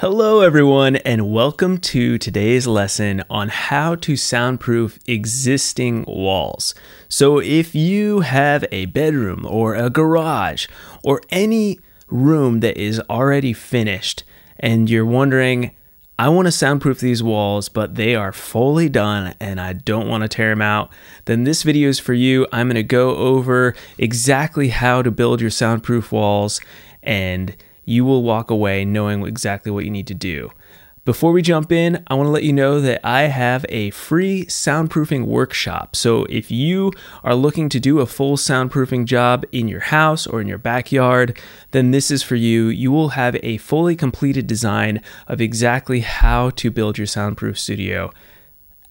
Hello, everyone, and welcome to today's lesson on how to soundproof existing walls. So, if you have a bedroom or a garage or any room that is already finished and you're wondering, I want to soundproof these walls, but they are fully done and I don't want to tear them out, then this video is for you. I'm going to go over exactly how to build your soundproof walls and you will walk away knowing exactly what you need to do. Before we jump in, I want to let you know that I have a free soundproofing workshop. So if you are looking to do a full soundproofing job in your house or in your backyard, then this is for you. You will have a fully completed design of exactly how to build your soundproof studio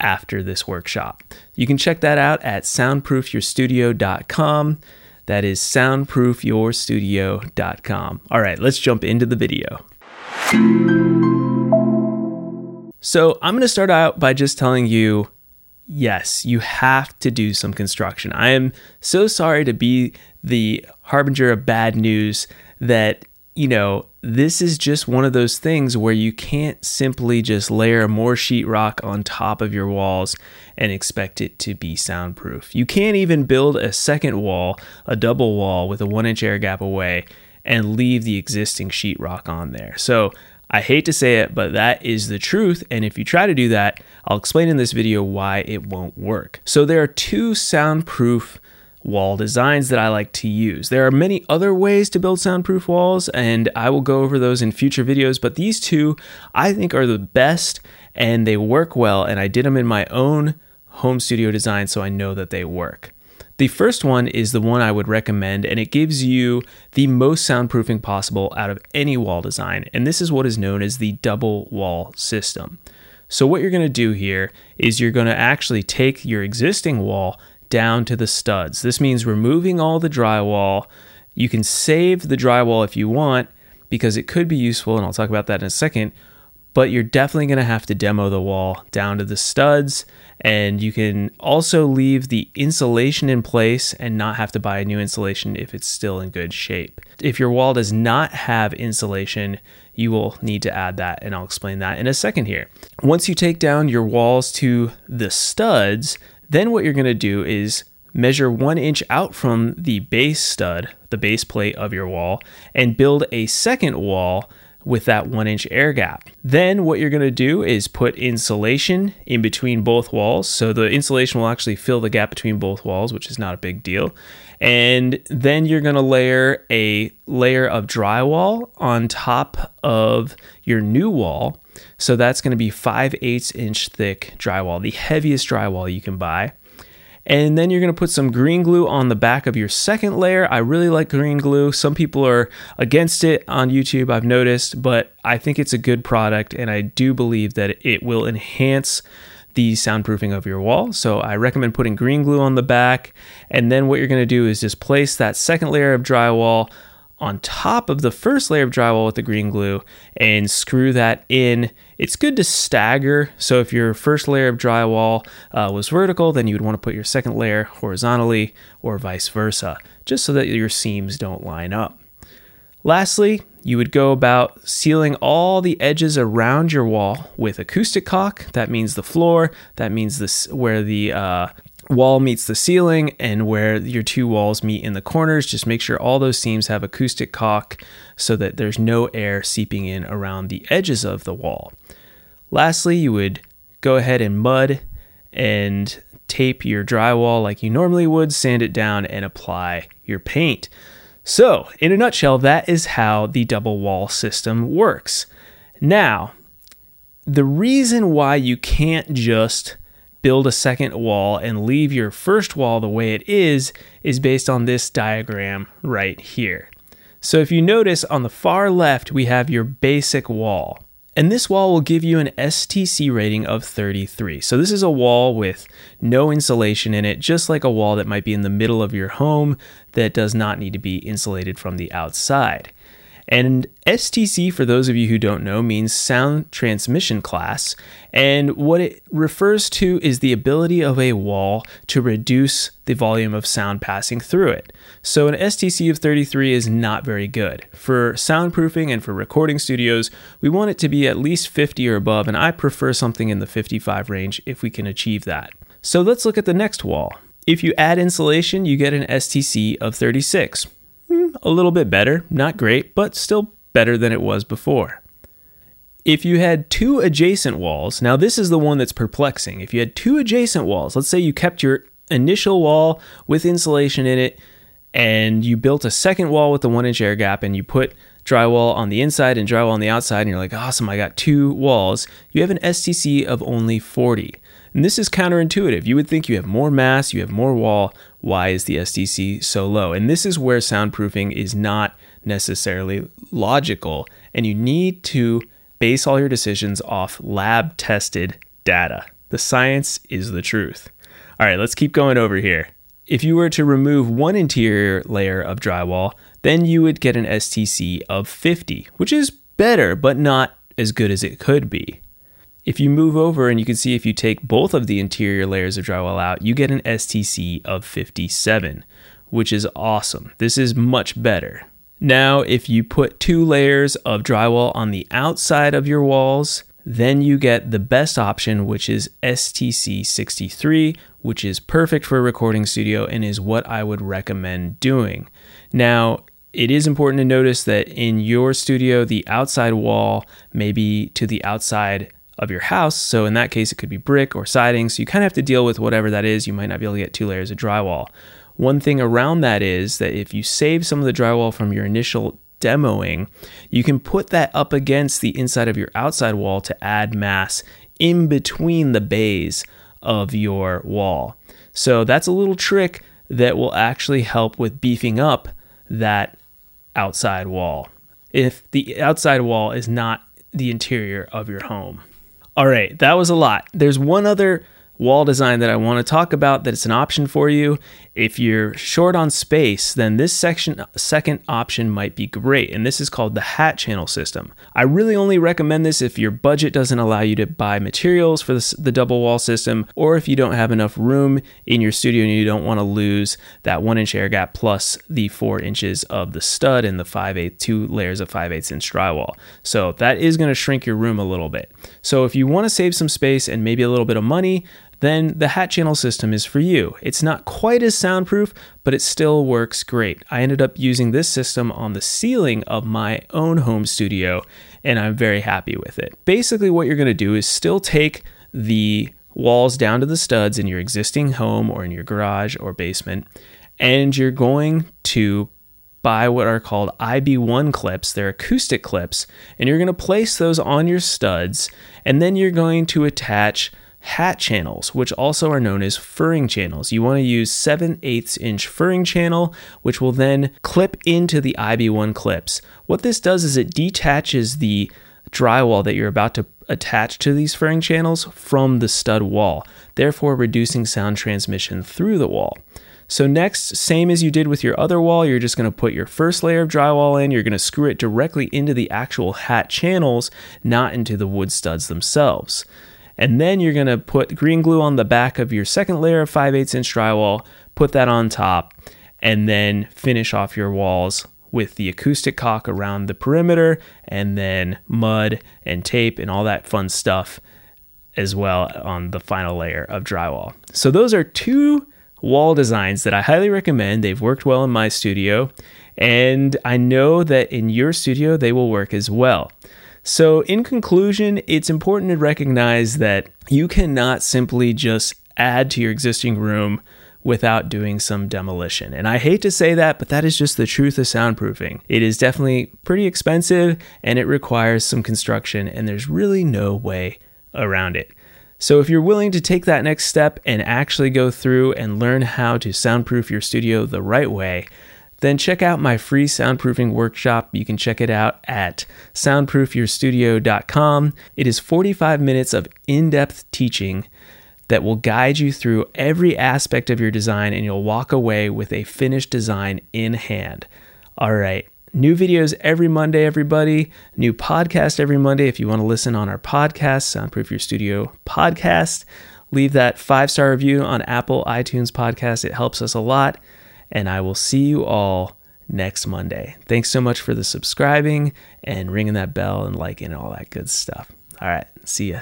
after this workshop. You can check that out at soundproofyourstudio.com. That is soundproofyourstudio.com. All right, let's jump into the video. So, I'm going to start out by just telling you yes, you have to do some construction. I am so sorry to be the harbinger of bad news that, you know, this is just one of those things where you can't simply just layer more sheetrock on top of your walls and expect it to be soundproof. You can't even build a second wall, a double wall with a one inch air gap away, and leave the existing sheetrock on there. So I hate to say it, but that is the truth. And if you try to do that, I'll explain in this video why it won't work. So there are two soundproof wall designs that I like to use. There are many other ways to build soundproof walls, and I will go over those in future videos, but these two I think are the best and they work well, and I did them in my own home studio design, so I know that they work. The first one is the one I would recommend, and it gives you the most soundproofing possible out of any wall design, and this is what is known as the double wall system. So, what you're going to do here is you're going to actually take your existing wall down to the studs. This means removing all the drywall. You can save the drywall if you want because it could be useful, and I'll talk about that in a second. But you're definitely going to have to demo the wall down to the studs, and you can also leave the insulation in place and not have to buy a new insulation if it's still in good shape. If your wall does not have insulation, you will need to add that, and I'll explain that in a second here. Once you take down your walls to the studs, then what you're going to do is measure one inch out from the base stud, the base plate of your wall, and build a second wall with that one inch air gap. Then what you're going to do is put insulation in between both walls. So the insulation will actually fill the gap between both walls, which is not a big deal. And then you're going to layer a layer of drywall on top of your new wall. So that's going to be 5 8 inch thick drywall, the heaviest drywall you can buy. And then you're going to put some green glue on the back of your second layer. I really like green glue. Some people are against it on YouTube, I've noticed, but I think it's a good product and I do believe that it will enhance the soundproofing of your wall. So I recommend putting green glue on the back. And then what you're going to do is just place that second layer of drywall on top of the first layer of drywall with the green glue and screw that in. It's good to stagger. So if your first layer of drywall uh, was vertical, then you would want to put your second layer horizontally or vice versa, just so that your seams don't line up. Lastly, you would go about sealing all the edges around your wall with acoustic caulk. That means the floor. That means this where the uh, wall meets the ceiling and where your two walls meet in the corners. Just make sure all those seams have acoustic caulk so that there's no air seeping in around the edges of the wall. Lastly, you would go ahead and mud and tape your drywall like you normally would, sand it down, and apply your paint. So, in a nutshell, that is how the double wall system works. Now, the reason why you can't just build a second wall and leave your first wall the way it is is based on this diagram right here. So if you notice on the far left, we have your basic wall. And this wall will give you an STC rating of 33. So this is a wall with no insulation in it, just like a wall that might be in the middle of your home that does not need to be insulated from the outside. And STC, for those of you who don't know, means sound transmission class. And what it refers to is the ability of a wall to reduce the volume of sound passing through it. So an STC of 33 is not very good. For soundproofing and for recording studios, we want it to be at least 50 or above, and I prefer something in the 55 range if we can achieve that. So let's look at the next wall. If you add insulation, you get an STC of 36 a little bit better, not great, but still better than it was before. If you had two adjacent walls, now this is the one that's perplexing. If you had two adjacent walls, let's say you kept your initial wall with insulation in it, and you built a second wall with the one inch air gap, and you put drywall on the inside and drywall on the outside, and you're like, awesome, I got two walls, you have an STC of only 40. And this is counterintuitive. You would think you have more mass, you have more wall. Why is the STC so low? And this is where soundproofing is not necessarily logical. And you need to base all your decisions off lab tested data. The science is the truth. All right, let's keep going over here. If you were to remove one interior layer of drywall, then you would get an STC of 50, which is better, but not as good as it could be. If you move over and you can see if you take both of the interior layers of drywall out, you get an STC of 57, which is awesome. This is much better. Now, if you put two layers of drywall on the outside of your walls, then you get the best option, which is STC 63, which is perfect for a recording studio and is what I would recommend doing. Now, it is important to notice that in your studio, the outside wall may be to the outside of your house. So in that case, it could be brick or siding. So you kind of have to deal with whatever that is. You might not be able to get two layers of drywall. One thing around that is that if you save some of the drywall from your initial demoing, you can put that up against the inside of your outside wall to add mass in between the bays of your wall. So that's a little trick that will actually help with beefing up that outside wall if the outside wall is not the interior of your home. All right, that was a lot. There's one other wall design that I want to talk about that it's an option for you. If you're short on space, then this section second option might be great, and this is called the hat channel system. I really only recommend this if your budget doesn't allow you to buy materials for the, the double wall system, or if you don't have enough room in your studio and you don't want to lose that one inch air gap plus the four inches of the stud and the 5 8 two layers of 5 8 inch drywall. So that is going to shrink your room a little bit. So if you want to save some space and maybe a little bit of money, then the hat channel system is for you. It's not quite as soundproof, but it still works great. I ended up using this system on the ceiling of my own home studio, and I'm very happy with it. Basically, what you're to do is still take the walls down to the studs in your existing home or in your garage or basement, and you're going to buy what are called IB1 clips. They're acoustic clips, and you're going to place those on your studs, and then you're going to attach hat channels, which also are known as furring channels. You want to use 7 8 inch furring channel, which will then clip into the IB1 clips. What this does is it detaches the drywall that you're about to attach to these furring channels from the stud wall, therefore reducing sound transmission through the wall. So next, same as you did with your other wall, you're just going to put your first layer of drywall in, you're going to screw it directly into the actual hat channels, not into the wood studs themselves. And then you're going to put green glue on the back of your second layer of 5 8 inch drywall, put that on top, and then finish off your walls with the acoustic caulk around the perimeter, and then mud and tape and all that fun stuff as well on the final layer of drywall. So, those are two wall designs that I highly recommend. They've worked well in my studio, and I know that in your studio they will work as well. So, in conclusion, it's important to recognize that you cannot simply just add to your existing room without doing some demolition. And I hate to say that, but that is just the truth of soundproofing. It is definitely pretty expensive and it requires some construction, and there's really no way around it. So, if you're willing to take that next step and actually go through and learn how to soundproof your studio the right way, then check out my free soundproofing workshop. You can check it out at soundproofyourstudio.com. It is 45 minutes of in depth teaching that will guide you through every aspect of your design, and you'll walk away with a finished design in hand. All right, New videos every Monday, everybody. New podcast every Monday. If you want to listen on our podcast, Soundproof Your Studio podcast, leave that five star review on Apple iTunes podcast. It helps us a lot. And I will see you all next Monday. Thanks so much for the subscribing and ringing that bell and liking and all that good stuff. All right, see ya.